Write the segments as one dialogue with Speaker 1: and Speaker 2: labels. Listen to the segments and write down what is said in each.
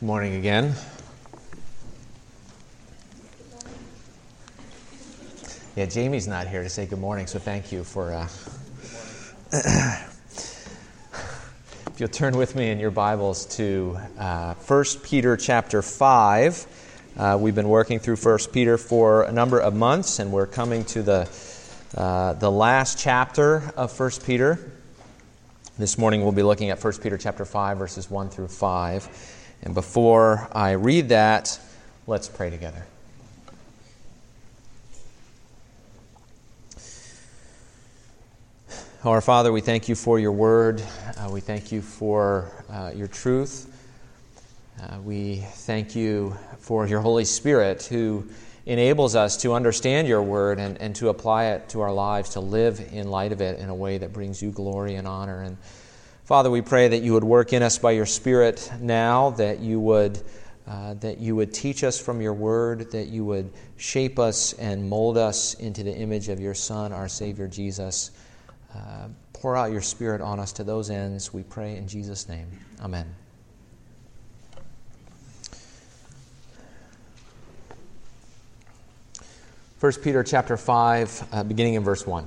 Speaker 1: Good morning again. Yeah, Jamie's not here to say good morning, so thank you for. Uh, if you'll turn with me in your Bibles to uh, 1 Peter chapter 5. Uh, we've been working through 1 Peter for a number of months, and we're coming to the, uh, the last chapter of 1 Peter. This morning we'll be looking at 1 Peter chapter 5, verses 1 through 5. And before I read that, let's pray together. Our Father, we thank you for your word. Uh, we thank you for uh, your truth. Uh, we thank you for your Holy Spirit who enables us to understand your word and, and to apply it to our lives, to live in light of it in a way that brings you glory and honor. And Father, we pray that you would work in us by your Spirit now, that you would, uh, that you would teach us from your word, that you would shape us and mold us into the image of your Son, our Savior Jesus. Uh, pour out your Spirit on us to those ends, we pray in Jesus' name. Amen. First Peter chapter 5, uh, beginning in verse 1.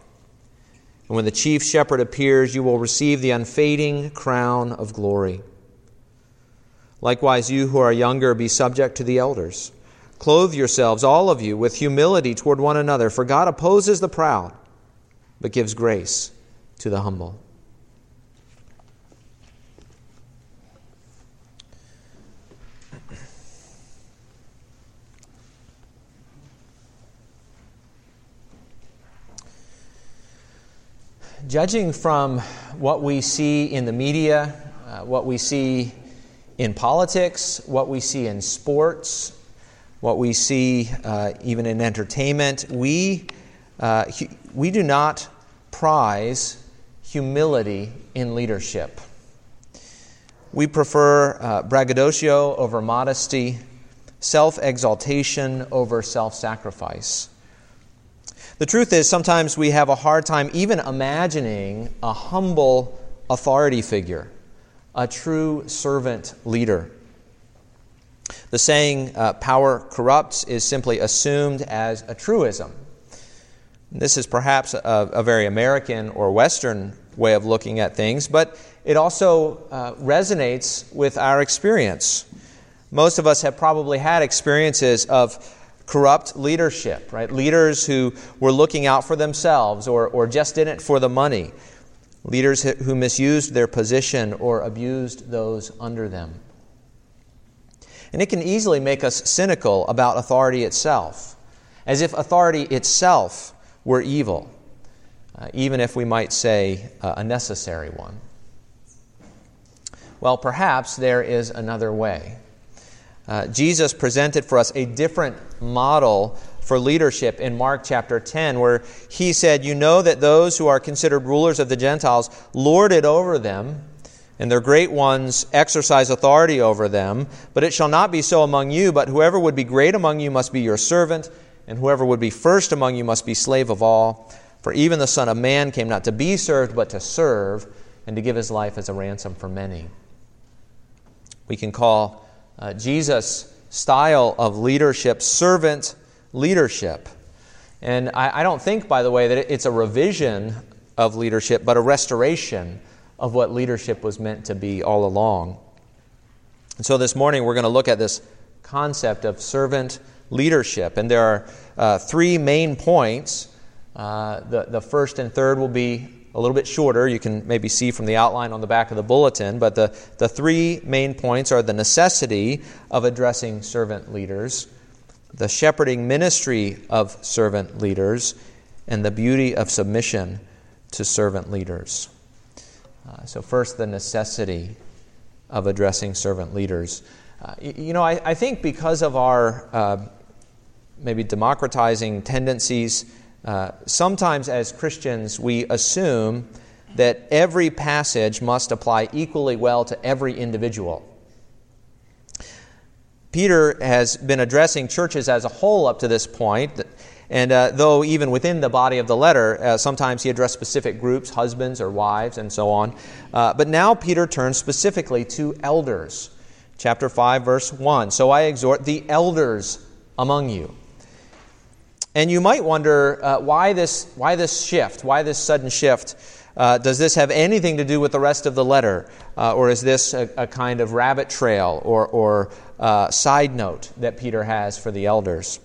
Speaker 1: And when the chief shepherd appears, you will receive the unfading crown of glory. Likewise, you who are younger, be subject to the elders. Clothe yourselves, all of you, with humility toward one another, for God opposes the proud, but gives grace to the humble. Judging from what we see in the media, uh, what we see in politics, what we see in sports, what we see uh, even in entertainment, we, uh, hu- we do not prize humility in leadership. We prefer uh, braggadocio over modesty, self exaltation over self sacrifice. The truth is, sometimes we have a hard time even imagining a humble authority figure, a true servant leader. The saying, uh, power corrupts, is simply assumed as a truism. This is perhaps a, a, very American or Western way of looking at things, but it also uh, resonates with our experience. Most of us have probably had experiences of corrupt leadership, right? Leaders who were looking out for themselves or, or just in it for the money. Leaders who misused their position or abused those under them. And it can easily make us cynical about authority itself, as if authority itself were evil, uh, even if we might say uh, a necessary one. Well, perhaps there is another way. Uh, Jesus presented for us a different model for leadership in Mark chapter 10, where he said, You know that those who are considered rulers of the Gentiles lord it over them, and their great ones exercise authority over them. But it shall not be so among you, but whoever would be great among you must be your servant, and whoever would be first among you must be slave of all. For even the Son of Man came not to be served, but to serve, and to give his life as a ransom for many. We can call uh, Jesus' style of leadership servant leadership. And I, I don't think, by the way, that it's a revision of leadership, but a restoration of what leadership was meant to be all along. And so this morning we're going to look at this concept of servant leadership. And there are uh, three main points. Uh, the, the first and third will be a little bit shorter. You can maybe see from the outline on the back of the bulletin. But the, the three main points are the necessity of addressing servant leaders, the shepherding ministry of servant leaders, and the beauty of submission to servant leaders. Uh, so, first, the necessity of addressing servant leaders. Uh, you know, I, I, think because of our uh, maybe democratizing tendencies, uh, sometimes as Christians we assume that every passage must apply equally well to every individual. Peter has been addressing churches as a whole up to this point, and uh, though even within the body of the letter, uh, sometimes he addressed specific groups, husbands or wives, and so on. Uh, but now Peter turns specifically to elders. Chapter 5, verse 1. So I exhort the elders among you. And you might wonder uh, why, this, why this shift, why this sudden shift? Uh, does this have anything to do with the rest of the letter? Uh, or is this a, a, kind of rabbit trail or, or side note that Peter has for the elders?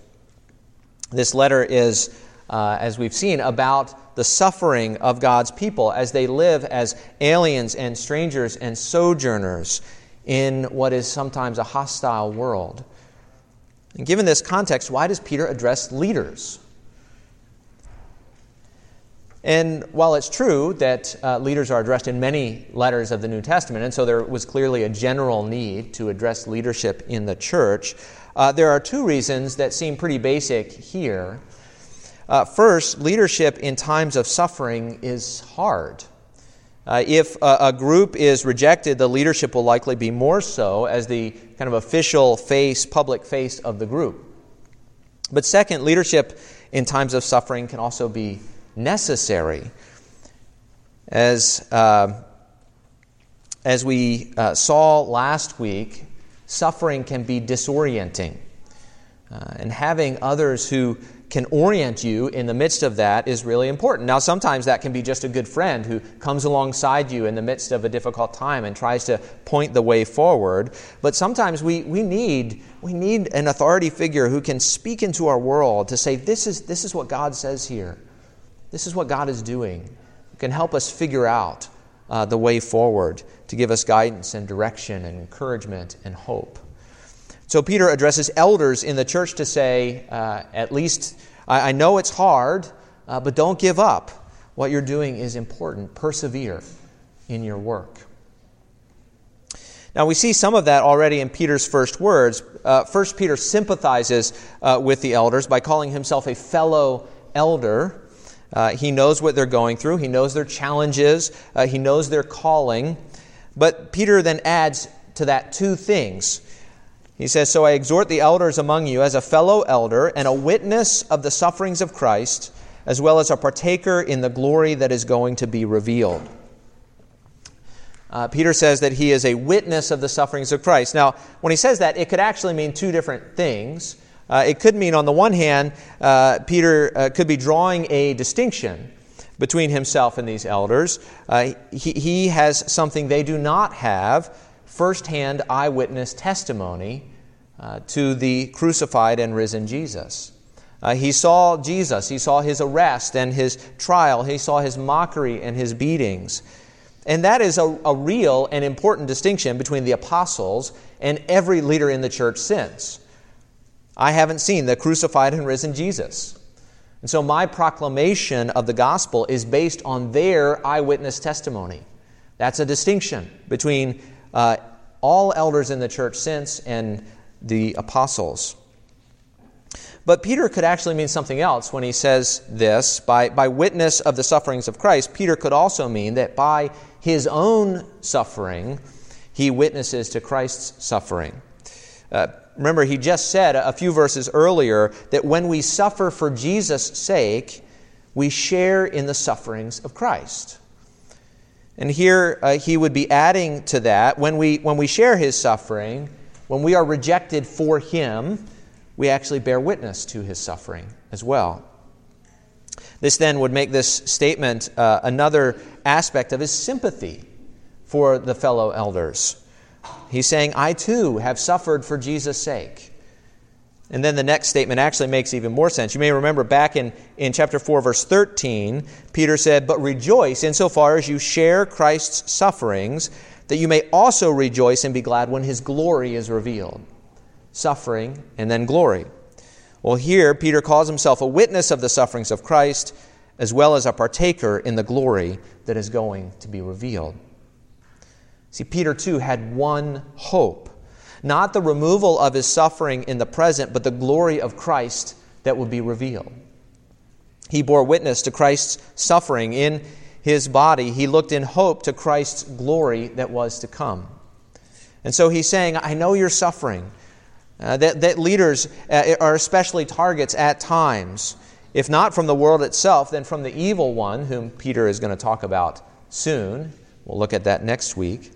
Speaker 1: This letter is, uh, as we've seen, about the suffering of God's people as they live as aliens and strangers and sojourners in what is sometimes a hostile world. And given this context, why does Peter address leaders? And while it's true that uh, leaders are addressed in many letters of the New Testament, and so there was clearly a general need to address leadership in the church, uh, there are two reasons that seem pretty basic here. Uh, first, leadership in times of suffering is hard. Uh, if a, a, group is rejected, the leadership will likely be more so as the kind of official face, public face of the group. But second, leadership in times of suffering can also be necessary. As, uh, as we uh, saw last week, suffering can be disorienting. Uh, and having others who can orient you in the midst of that is really important. Now, sometimes that can be just a good friend who comes alongside you in the midst of a difficult time and tries to point the way forward. But sometimes we, we, need, we need an authority figure who can speak into our world to say, this is, this is what God says here. This is what God is doing. Who can help us figure out uh, the way forward to give us guidance and direction and encouragement and hope. So Peter addresses elders in the church to say, uh, at least, I, I, know it's hard, uh, but don't give up. What you're doing is important. Persevere in your work. Now, we see some of that already in Peter's first words. Uh, first, Peter sympathizes uh, with the elders by calling himself a fellow elder. Uh, he knows what they're going through, he knows their challenges, uh, he knows their calling. But Peter then adds to that two things. He says, So I exhort the elders among you as a fellow elder and a witness of the sufferings of Christ, as well as a partaker in the glory that is going to be revealed. Uh, Peter says that he is a witness of the sufferings of Christ. Now, when he says that, it could actually mean two different things. Uh, it could mean, on the one hand, uh, Peter uh, could be drawing a distinction between himself and these elders. Uh, he, he has something they do not have firsthand eyewitness testimony uh, to the crucified and risen Jesus. Uh, he saw Jesus, he saw his arrest and his trial, he saw his mockery and his beatings. And that is a, a real and important distinction between the apostles and every leader in the church since. I haven't seen the crucified and risen Jesus. And so my proclamation of the gospel is based on their eyewitness testimony. That's a distinction between uh, all elders in the church since and the apostles. But Peter could actually mean something else when he says this. By, by witness of the sufferings of Christ, Peter could also mean that by his own suffering, he witnesses to Christ's suffering. Uh, remember, he just said a few verses earlier that when we suffer for Jesus' sake, we share in the sufferings of Christ. And here uh, he would be adding to that when we, when we share his suffering, when we are rejected for him, we actually bear witness to his suffering as well. This then would make this statement uh, another aspect of his sympathy for the fellow elders. He's saying, I too have suffered for Jesus' sake. And then the next statement actually makes even more sense. You may remember back in, in chapter 4, verse 13, Peter said, But rejoice insofar as you share Christ's sufferings, that you may also rejoice and be glad when his glory is revealed. Suffering and then glory. Well, here, Peter calls himself a witness of the sufferings of Christ, as well as a partaker in the glory that is going to be revealed. See, Peter too had one hope not the removal of his suffering in the present, but the glory of Christ that would be revealed. He bore witness to Christ's suffering in his body. He looked in hope to Christ's glory that was to come. And so he's saying, I know you're suffering. Uh, that, that leaders uh, are especially targets at times, if not from the world itself, then from the evil one, whom Peter is going to talk about soon. We'll look at that next week.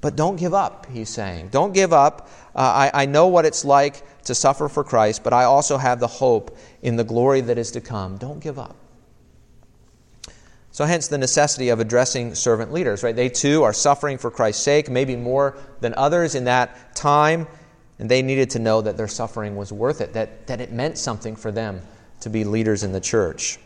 Speaker 1: But don't give up, he's saying. Don't give up. Uh, I, I know what it's like to suffer for Christ, but I also have the hope in the glory that is to come. Don't give up. So, hence the necessity of addressing servant leaders, right? They too are suffering for Christ's sake, maybe more than others in that time, and they needed to know that their suffering was worth it, that, that it meant something for them to be leaders in the church.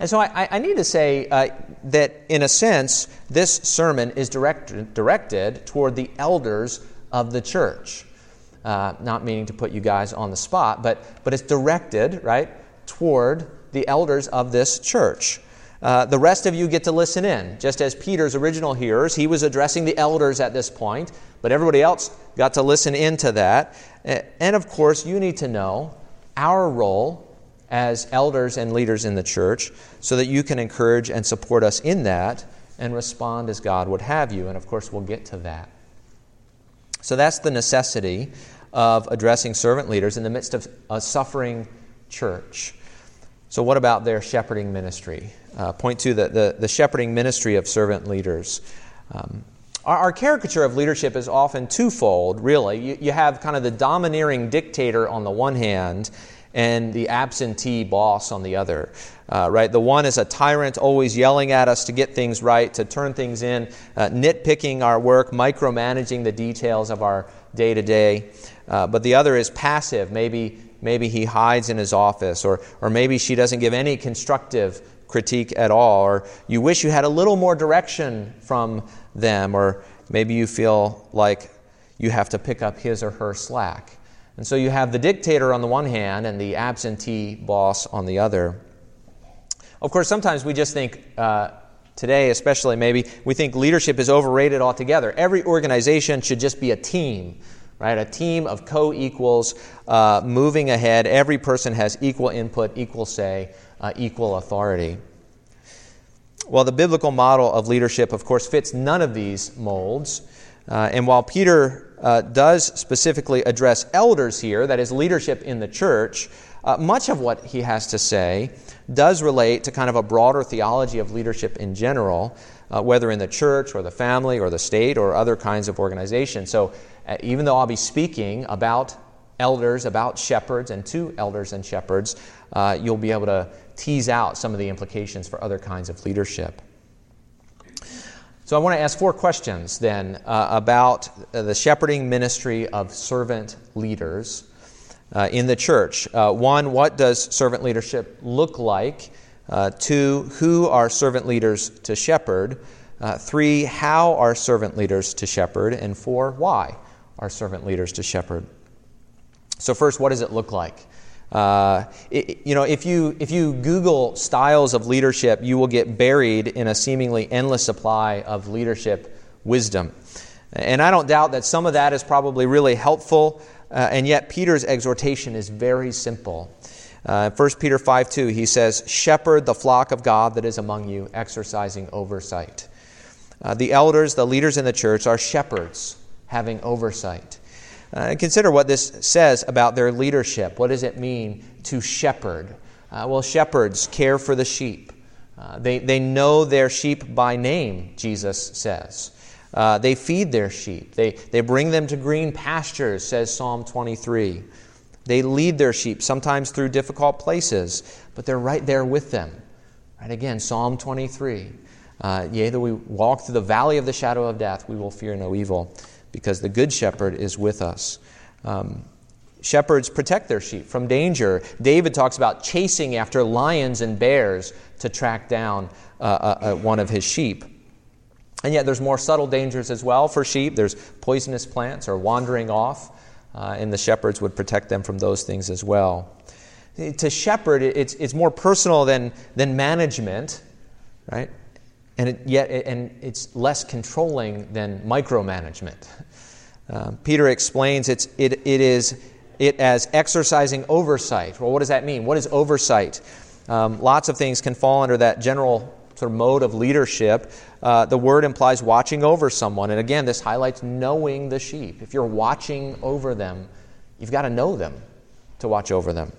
Speaker 1: And so I, I need to say uh, that, in a sense, this sermon is direct, directed toward the elders of the church. Uh, not meaning to put you guys on the spot, but, but it's directed, right, toward the elders of this church. Uh, the rest of you get to listen in. Just as Peter's original hearers, he was addressing the elders at this point, but everybody else got to listen into that. And of course, you need to know our role as elders and leaders in the church so that you can encourage and support us in that and respond as God would have you. And of course, we'll get to that. So that's the necessity of addressing servant leaders in the midst of a suffering church. So, what about their shepherding ministry? Uh, point to the, the, the, shepherding ministry of servant leaders. Um, our, our, caricature of leadership is often twofold, really. You, you have kind of the domineering dictator on the one hand, and the absentee boss on the other. Uh, right? The one is a tyrant, always yelling at us to get things right, to turn things in, uh, nitpicking our work, micromanaging the details of our day to day. But the other is passive. Maybe, maybe he hides in his office, or, or maybe she doesn't give any constructive critique at all, or you wish you had a little more direction from them, or maybe you feel like you have to pick up his or her slack. And so you have the dictator on the one hand and the absentee boss on the other. Of course, sometimes we just think, uh, today especially maybe, we think leadership is overrated altogether. Every organization should just be a team, right? A team of co equals uh, moving ahead. Every person has equal input, equal say, uh, equal authority. Well, the biblical model of leadership, of course, fits none of these molds. Uh, and while Peter uh, does specifically address elders here, that is, leadership in the church, uh, much of what he has to say does relate to kind of a broader theology of leadership in general, uh, whether in the church or the family or the state or other kinds of organizations. So, uh, even though I'll be speaking about elders, about shepherds, and to elders and shepherds, uh, you'll be able to tease out some of the implications for other kinds of leadership. So I want to ask four questions then uh, about uh, the shepherding ministry of servant leaders uh, in the church. Uh, one, what does servant leadership look like? Uh, two, who are servant leaders to shepherd? Uh, three, how are servant leaders to shepherd? And four, why are servant leaders to shepherd? So, first, what does it look like? Uh, it, you know, if you, if you Google styles of leadership, you will get buried in a seemingly endless supply of leadership wisdom. And I don't doubt that some of that is probably really helpful, uh, and yet Peter's exhortation is very simple. Uh, 1 Peter 5 2, he says, Shepherd the flock of God that is among you, exercising oversight. Uh, the elders, the leaders in the church, are shepherds having oversight. Uh, consider what this says about their leadership. What does it mean to shepherd? Uh, well, shepherds care for the sheep. Uh, they, they know their sheep by name, Jesus says. Uh, they feed their sheep. They, they bring them to green pastures, says Psalm 23. They lead their sheep, sometimes through difficult places, but they're right there with them. Right again, Psalm 23. Uh, yea, though we walk through the valley of the shadow of death, we will fear no evil because the good shepherd is with us. Um, shepherds protect their sheep from danger. David talks about chasing after lions and bears to track down uh, uh, uh, one of his sheep. And yet, there's more subtle dangers as well for sheep. There's poisonous plants or wandering off, uh, and the shepherds would protect them from those things as well. To shepherd, it's, it's more personal than, than management, right? And it, yet and it's less controlling than micromanagement. Uh, Peter explains it's, it, it is it as exercising oversight. Well, what does that mean? What is oversight? Um, lots of things can fall under that general sort of mode of leadership. Uh, the word implies watching over someone. And again, this highlights knowing the sheep. If you're watching over them, you've got to know them to watch over them.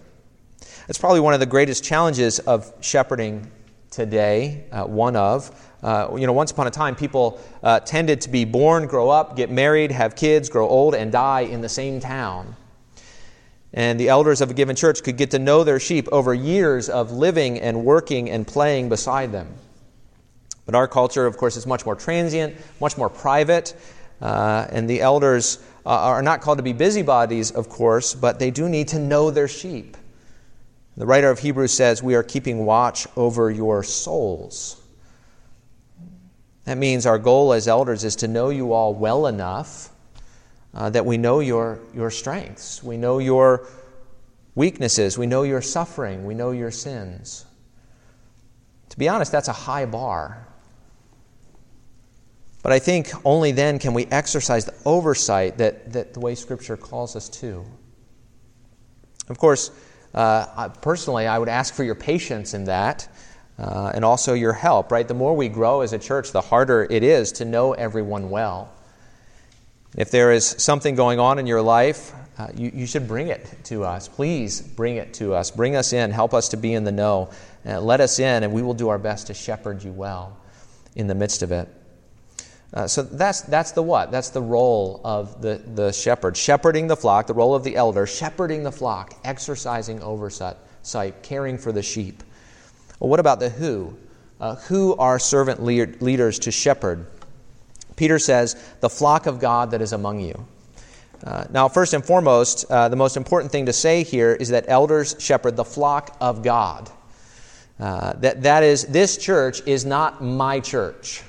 Speaker 1: It's probably one of the greatest challenges of shepherding today, uh, one of. Uh, you know, once upon a time, people uh, tended to be born, grow up, get married, have kids, grow old, and die in the same town. And the elders of a given church could get to know their sheep over years of living and working and playing beside them. But our culture, of course, is much more transient, much more private, uh, and the elders uh, are not called to be busybodies, of course, but they do need to know their sheep. The writer of Hebrews says, We are keeping watch over your souls. That means our goal as elders is to know you all well enough uh, that we know your, your strengths, we know your weaknesses, we know your suffering, we know your sins. To be honest, that's a high bar. But I think only then can we exercise the oversight that, that the way Scripture calls us to. Of course, uh, personally, I would ask for your patience in that uh, and also your help, right? The more we grow as a church, the harder it is to know everyone well. If there is something going on in your life, uh, you, you, should bring it to us. Please bring it to us. Bring us in. Help us to be in the know. Uh, let us in, and we will do our best to shepherd you well in the midst of it. Uh, so that's, that's the what? That's the role of the, the shepherd. Shepherding the flock, the role of the elder, shepherding the flock, exercising oversight, sight, caring for the sheep. Well, what about the who? Uh, who are servant lead- leaders to shepherd? Peter says, the flock of God that is among you. Uh, now, first and foremost, uh, the most important thing to say here is that elders shepherd the flock of God. Uh, that, that is, this church is not my church.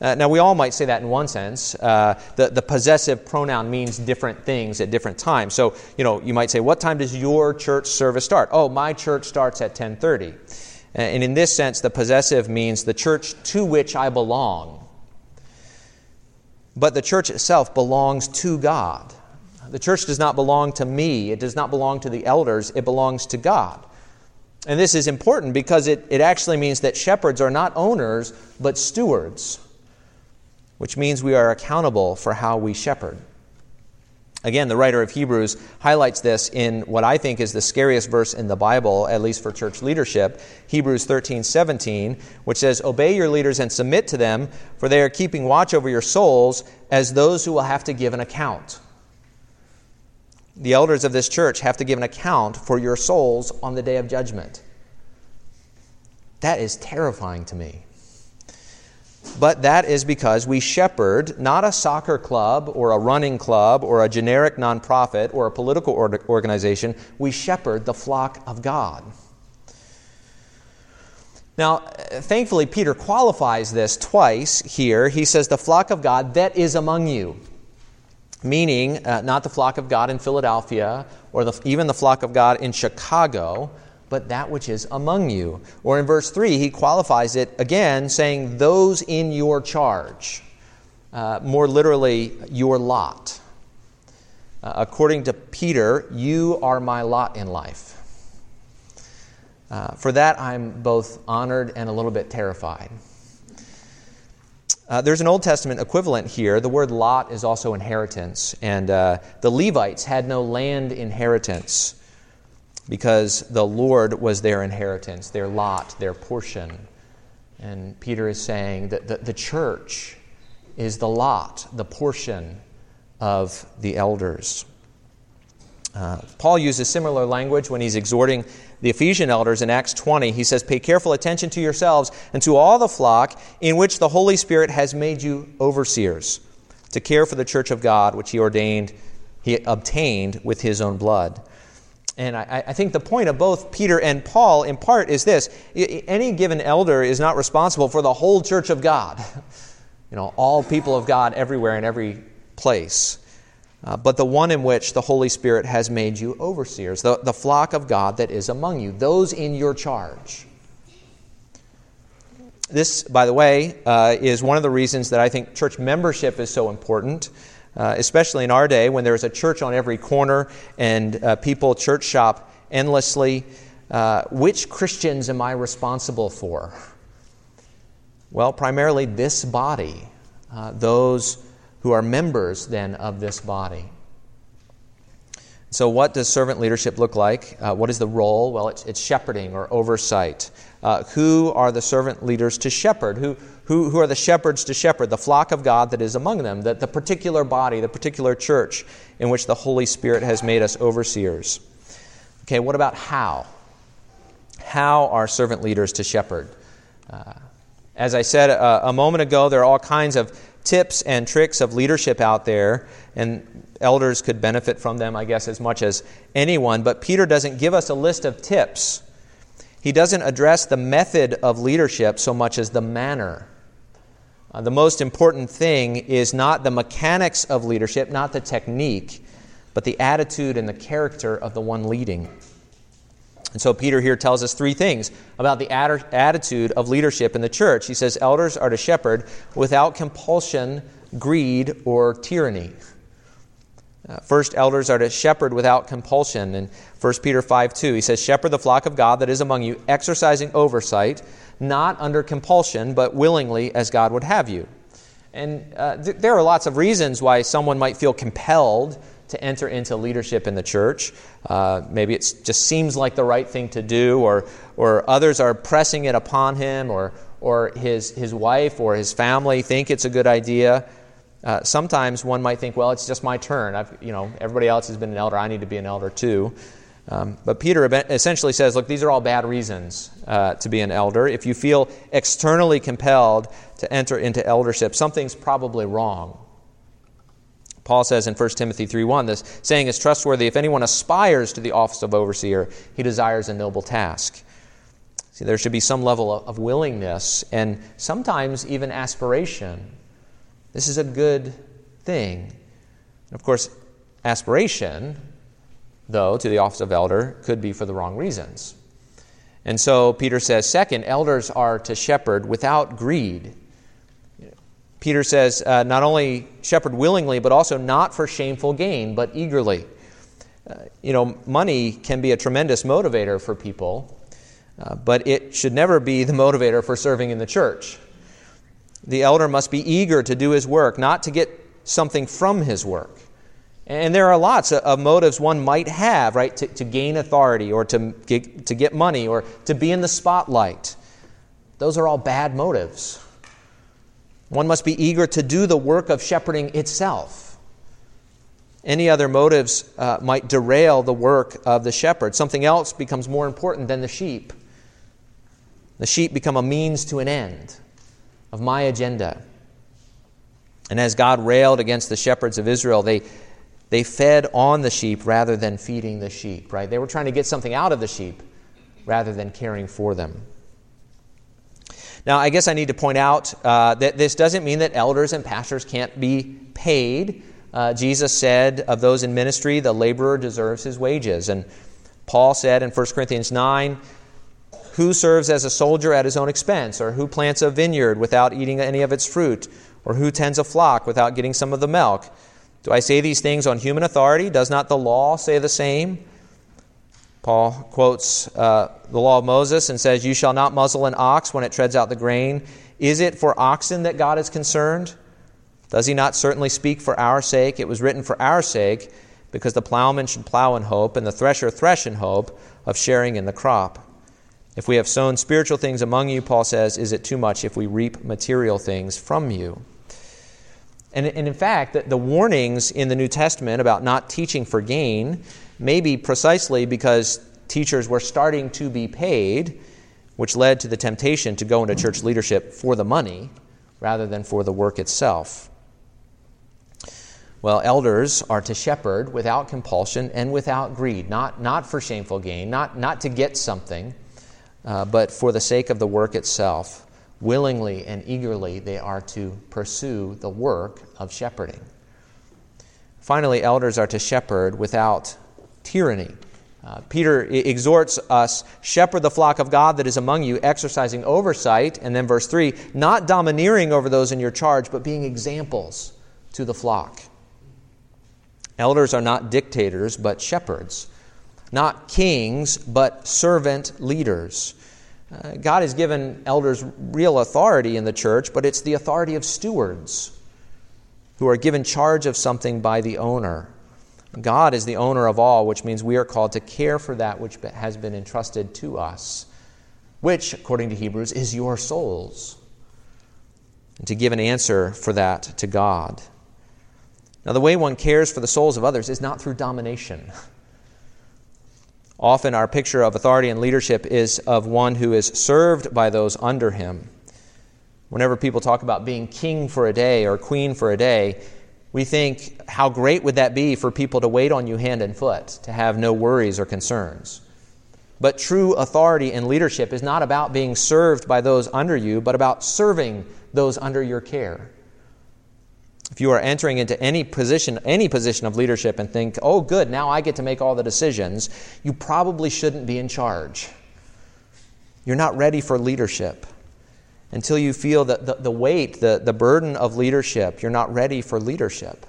Speaker 1: Uh, now, we all might say that in one sense. Uh, the, the possessive pronoun means different things at different times. So, you know, you might say, what time does your church service start? Oh, my church starts at 1030. And in this sense, the possessive means the church to which I belong. But the church itself belongs to God. The church does not belong to me, it does not belong to the elders, it belongs to God. And this is important because it, it actually means that shepherds are not owners, but stewards which means we are accountable for how we shepherd. Again, the writer of Hebrews highlights this in what I think is the scariest verse in the Bible, at least for church leadership, Hebrews 13, 17, which says, Obey your leaders and submit to them, for they are keeping watch over your souls as those who will have to give an account. The elders of this church have to give an account for your souls on the day of judgment. That is terrifying to me. But that is because we shepherd not a soccer club or a running club or a generic nonprofit or a political organization. We shepherd the flock of God. Now, thankfully, Peter qualifies this twice here. He says, the flock of God that is among you. Meaning, uh, not the flock of God in Philadelphia or the, even the flock of God in Chicago, but that which is among you. Or in verse 3, he qualifies it again, saying, Those in your charge. Uh, more literally, your lot. Uh, according to Peter, you are my lot in life. Uh, for that, I'm both honored and a little bit terrified. Uh, there's an Old Testament equivalent here. The word lot is also inheritance. And uh, the Levites had no land inheritance because the Lord was their inheritance, their lot, their portion. And Peter is saying that the, the church is the lot, the portion of the elders. Uh, Paul uses similar language when he's exhorting the Ephesian elders in Acts 20. He says, Pay careful attention to yourselves and to all the flock in which the Holy Spirit has made you overseers, to care for the church of God, which he ordained, he obtained with his own blood. And I, I, think the point of both Peter and Paul, in part, is this any given elder is not responsible for the whole church of God, you know, all people of God everywhere in every place, uh, but the one in which the Holy Spirit has made you overseers, the, the flock of God that is among you, those in your charge. This, by the way, uh, is one of the reasons that I think church membership is so important. Uh, especially in our day when there's a church on every corner and uh, people church shop endlessly. Uh, which Christians am I responsible for? Well, primarily this body, uh, those who are members then of this body. So, what does servant leadership look like? Uh, what is the role? Well, it's, it's shepherding or oversight. Uh, who are the servant leaders to shepherd? Who, who, who are the shepherds to shepherd? The flock of God that is among them, that the particular body, the particular church in which the Holy Spirit has made us overseers. Okay, what about how? How are servant leaders to shepherd? Uh, as I said a, a moment ago, there are all kinds of tips and tricks of leadership out there, and elders could benefit from them, I guess, as much as anyone. But Peter doesn't give us a list of tips. He doesn't address the method of leadership so much as the manner. Uh, the most important thing is not the mechanics of leadership, not the technique, but the attitude and the character of the one leading. And so Peter here tells us three things about the attitude of leadership in the church. He says elders are to shepherd without compulsion, greed, or tyranny. Uh, first, elders are to shepherd without compulsion. In 1 Peter 5 2, he says, Shepherd the flock of God that is among you, exercising oversight, not under compulsion, but willingly as God would have you. And uh, th- there are lots of reasons why someone might feel compelled to enter into leadership in the church. Uh, maybe it just seems like the right thing to do, or, or others are pressing it upon him, or, or his, his wife or his family think it's a good idea. Uh, sometimes one might think, well, it's just my turn. I've, you know, everybody else has been an elder. I need to be an elder too. Um, but Peter essentially says, look, these are all bad reasons uh, to be an elder. If you feel externally compelled to enter into eldership, something's probably wrong. Paul says in 1 Timothy 3:1, this saying is trustworthy. If anyone aspires to the office of overseer, he desires a noble task. See, there should be some level of willingness and sometimes even aspiration. This is a good thing. And of course, aspiration, though, to the office of elder could be for the wrong reasons. And so Peter says, second, elders are to shepherd without greed. Peter says, uh, not only shepherd willingly, but also not for shameful gain, but eagerly. Uh, you know, money can be a tremendous motivator for people, uh, but it should never be the motivator for serving in the church. The elder must be eager to do his work, not to get something from his work. And there are lots of motives one might have, right, to, to gain authority or to get, to get money or to be in the spotlight. Those are all bad motives. One must be eager to do the work of shepherding itself. Any other motives uh, might derail the work of the shepherd. Something else becomes more important than the sheep. The sheep become a means to an end of my agenda. And as God railed against the shepherds of Israel, they, they fed on the sheep rather than feeding the sheep, right? They were trying to get something out of the sheep rather than caring for them. Now, I guess I need to point out uh, that this doesn't mean that elders and pastors can't be paid. Uh, Jesus said of those in ministry, the laborer deserves his wages. And Paul said in 1 Corinthians 9, Who serves as a soldier at his own expense? Or who plants a vineyard without eating any of its fruit? Or who tends a flock without getting some of the milk? Do I say these things on human authority? Does not the law say the same? Paul quotes uh, the law of Moses and says, You shall not muzzle an ox when it treads out the grain. Is it for oxen that God is concerned? Does he not certainly speak for our sake? It was written for our sake, because the plowman should plow in hope, and the thresher thresh in hope of sharing in the crop. If we have sown spiritual things among you, Paul says, is it too much if we reap material things from you? And, and in fact, the, the warnings in the New Testament about not teaching for gain may be precisely because teachers were starting to be paid, which led to the temptation to go into church leadership for the money rather than for the work itself. Well, elders are to shepherd without compulsion and without greed, not, not for shameful gain, not, not to get something, uh, but for the sake of the work itself. Willingly and eagerly, they are to pursue the work of shepherding. Finally, elders are to shepherd without tyranny. Uh, Peter exhorts us shepherd the flock of God that is among you, exercising oversight. And then verse 3 not domineering over those in your charge, but being examples to the flock. Elders are not dictators, but shepherds. Not kings, but servant leaders. Uh, God has given elders real authority in the church, but it's the authority of stewards who are given charge of something by the owner. God is the owner of all, which means we are called to care for that which has been entrusted to us, which, according to Hebrews, is your souls, and to give an answer for that to God. Now, the way one cares for the souls of others is not through domination. Often, our picture of authority and leadership is of one who is served by those under him. Whenever people talk about being king for a day or queen for a day, we think, how great would that be for people to wait on you hand and foot, to have no worries or concerns? But true authority and leadership is not about being served by those under you, but about serving those under your care. If you are entering into any position, any position of leadership and think, oh, good, now I get to make all the decisions, you probably shouldn't be in charge. You're not ready for leadership. Until you feel the, the, the weight, the, the burden of leadership, you're not ready for leadership.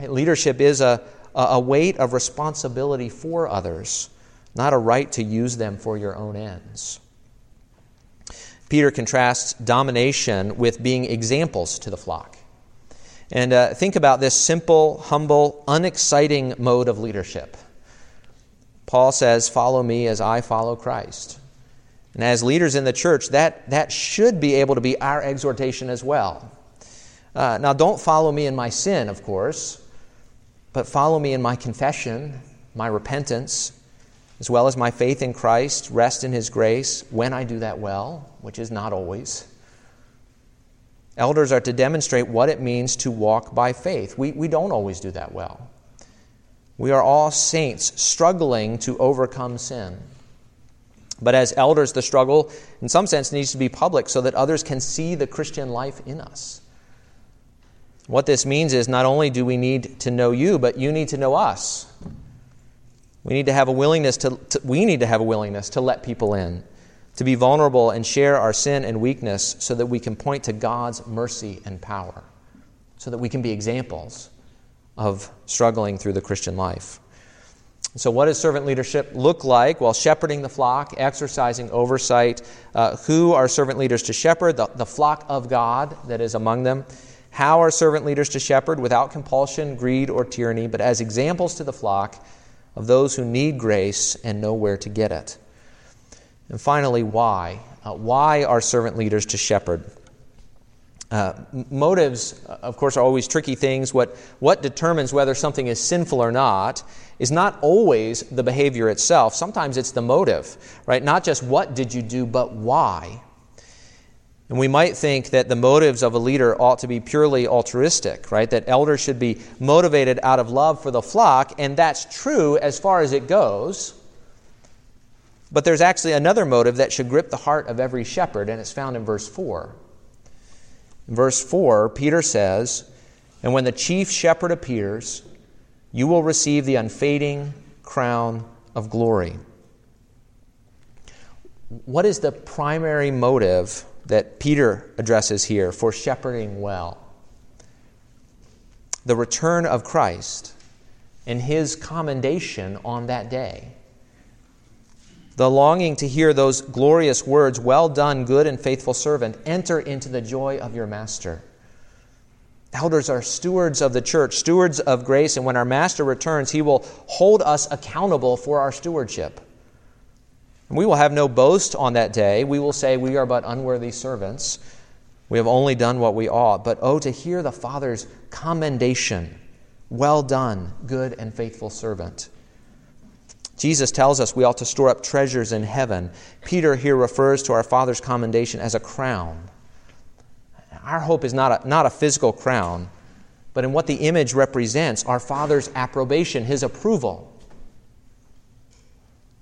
Speaker 1: Right? Leadership is a, a weight of responsibility for others, not a right to use them for your own ends. Peter contrasts domination with being examples to the flock. And uh, think about this simple, humble, unexciting mode of leadership. Paul says, Follow me as I follow Christ. And as leaders in the church, that, that should be able to be our exhortation as well. Uh, now, don't follow me in my sin, of course, but follow me in my confession, my repentance, as well as my faith in Christ, rest in His grace when I do that well, which is not always. Elders are to demonstrate what it means to walk by faith. We, we don't always do that well. We are all saints struggling to overcome sin. But as elders, the struggle, in some sense, needs to be public so that others can see the Christian life in us. What this means is not only do we need to know you, but you need to know us. We need to have a willingness to, to we need to have a willingness to let people in to be vulnerable and share our sin and weakness so that we can point to God's mercy and power, so that we can be examples of struggling through the Christian life. So, what does servant leadership look like? Well, shepherding the flock, exercising oversight. Uh, who are servant leaders to shepherd? The, the flock of God that is among them. How are servant leaders to shepherd? Without compulsion, greed, or tyranny, but as examples to the flock of those who need grace and know where to get it. And finally, why? Uh, why are servant leaders to shepherd? Uh, motives, uh, of course, are always tricky things. What, what determines whether something is sinful or not is not always the behavior itself. Sometimes it's the motive, right? Not just what did you do, but why. And we might think that the motives of a leader ought to be purely altruistic, right? That elders should be motivated out of love for the flock, and that's true as far as it goes. But there's actually another motive that should grip the heart of every shepherd, and it's found in verse 4. In verse 4, Peter says, And when the chief shepherd appears, you will receive the unfading crown of glory. What is the primary motive that Peter addresses here for shepherding well? The return of Christ and his commendation on that day the longing to hear those glorious words, Well done, good and faithful servant, enter into the joy of your master. Elders are stewards of the church, stewards of grace, and when our master returns, he will hold us accountable for our stewardship. And we will have no boast on that day. We will say, We are but unworthy servants. We have only done what we ought. But oh, to hear the Father's commendation Well done, good and faithful servant. Jesus tells us we ought to store up treasures in heaven. Peter here refers to our Father's commendation as a crown. Our hope is not a, not a physical crown, but in what the image represents our Father's approbation, His approval.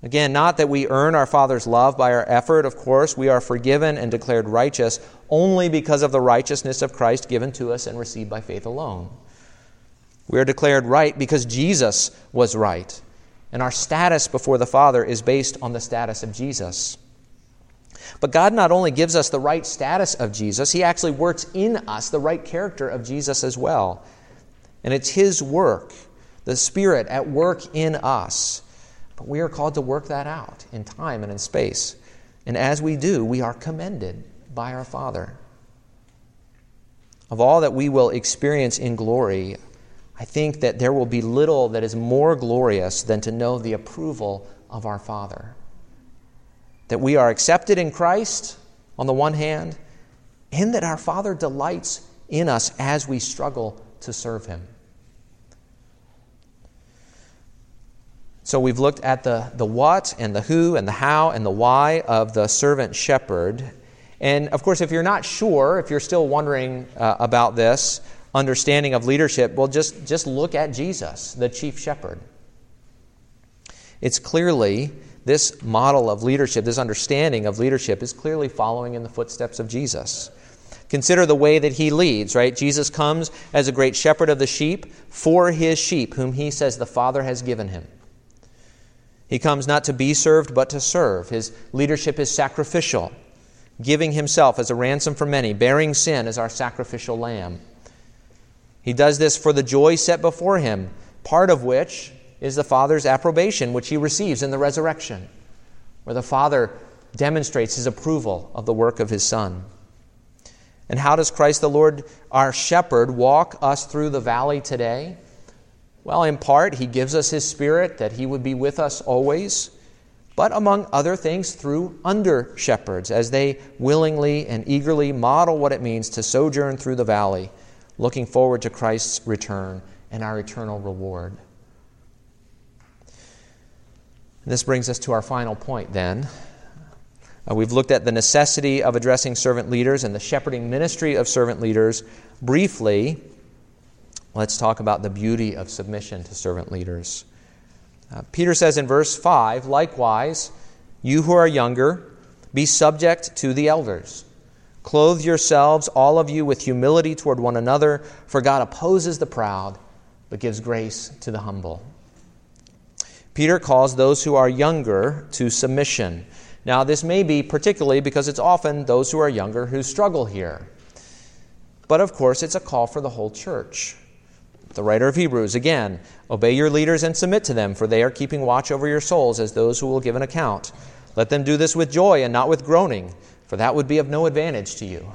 Speaker 1: Again, not that we earn our Father's love by our effort, of course. We are forgiven and declared righteous only because of the righteousness of Christ given to us and received by faith alone. We are declared right because Jesus was right and our status before the Father is based on the status of Jesus. But God not only gives us the right status of Jesus, He actually works in us the right character of Jesus as well. And it's His work the Spirit at work in us. But we are called to work that out in time and in space. And as we do, we are commended by our Father. Of all that we will experience in glory, I think that there will be little that is more glorious than to know the approval of our Father. That we are accepted in Christ on the one hand, and that our Father delights in us as we struggle to serve Him. So we've looked at the, the what and the who and the how and the why of the servant shepherd. And of course, if you're not sure, if you're still wondering uh, about this understanding of leadership, well, just, just look at Jesus, the chief shepherd. It's clearly this model of leadership, this understanding of leadership, is clearly following in the footsteps of Jesus. Consider the way that he leads, right? Jesus comes as a great shepherd of the sheep for his sheep, whom he says the Father has given him. He comes not to be served, but to serve. His leadership is sacrificial, giving himself as a ransom for many, bearing sin as our sacrificial lamb. He does this for the joy set before him, part of which is the Father's approbation, which he receives in the resurrection, where the Father demonstrates his approval of the work of his Son. And how does Christ the Lord, our shepherd, walk us through the valley today? Well, in part, he gives us his spirit that he would be with us always, but among other things, through under shepherds, as they willingly and eagerly model what it means to sojourn through the valley, looking forward to Christ's return and our eternal reward. This brings us to our final point then. Uh, we've looked at the necessity of addressing servant leaders and the shepherding ministry of servant leaders briefly. Let's talk about the beauty of submission to servant leaders. Uh, Peter says in verse 5 Likewise, you who are younger, be subject to the elders. Clothe yourselves, all of you, with humility toward one another, for God opposes the proud, but gives grace to the humble. Peter calls those who are younger to submission. Now, this may be particularly because it's often those who are younger who struggle here. But of course, it's a call for the whole church. The writer of Hebrews, again, obey your leaders and submit to them, for they are keeping watch over your souls as those who will give an account. Let them do this with joy and not with groaning, for that would be of no advantage to you.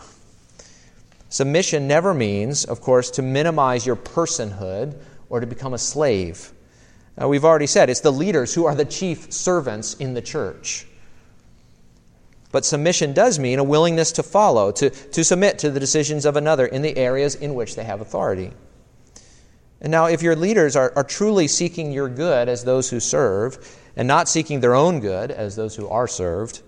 Speaker 1: Submission never means, of course, to minimize your personhood or to become a slave. Now, we've already said it's the leaders who are the chief servants in the church. But submission does mean a willingness to follow, to, to submit to the decisions of another in the areas in which they have authority. And now, if your leaders are, are truly seeking your good as those who serve, and not seeking their own good as those who are served,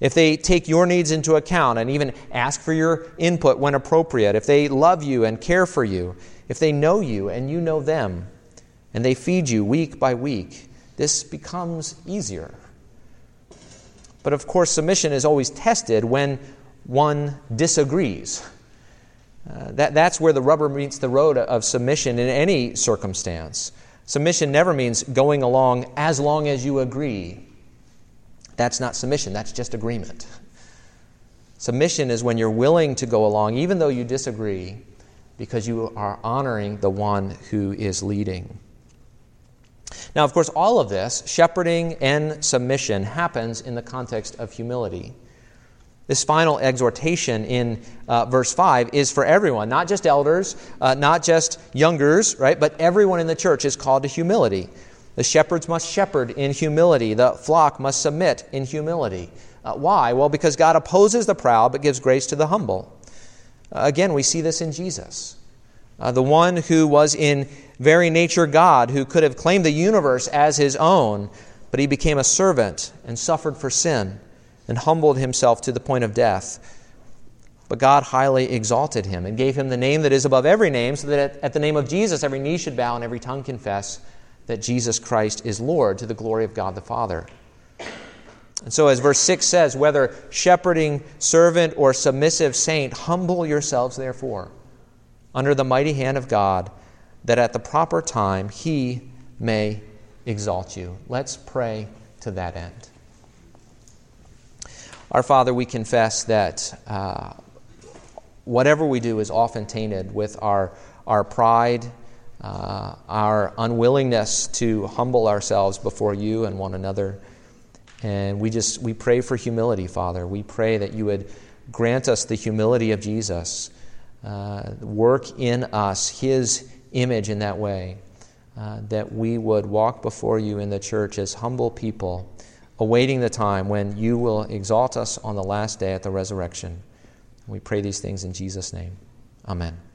Speaker 1: if they take your needs into account and even ask for your input when appropriate, if they love you and care for you, if they know you and you know them, and they feed you week by week, this becomes easier. But of course, submission is always tested when one disagrees. Uh, that, that's where the rubber meets the road of submission in any circumstance. Submission never means going along as long as you agree. That's not submission, that's just agreement. Submission is when you're willing to go along, even though you disagree, because you are honoring the one who is leading. Now, of course, all of this, shepherding and submission, happens in the context of humility. This final exhortation in uh, verse 5 is for everyone, not just elders, uh, not just youngers, right? But everyone in the church is called to humility. The shepherds must shepherd in humility, the flock must submit in humility. Uh, why? Well, because God opposes the proud but gives grace to the humble. Uh, again, we see this in Jesus. Uh, the one who was in very nature God, who could have claimed the universe as his own, but he became a servant and suffered for sin and humbled himself to the point of death. But God highly exalted him and gave him the name that is above every name, so that at the name of Jesus every knee should bow and every tongue confess that Jesus Christ is Lord to the glory of God the Father. And so, as verse 6 says, whether shepherding servant or submissive saint, humble yourselves therefore under the mighty hand of God, that at the proper time he may exalt you. Let's pray to that end. Our Father, we confess that uh, whatever we do is often tainted with our, our pride, uh, our unwillingness to humble ourselves before you and one another. And we just we pray for humility, Father. We pray that you would grant us the humility of Jesus, uh, work in us His image in that way, uh, that we would walk before you in the church as humble people, awaiting the time when you will exalt us on the last day at the resurrection. We pray these things in Jesus' name. Amen.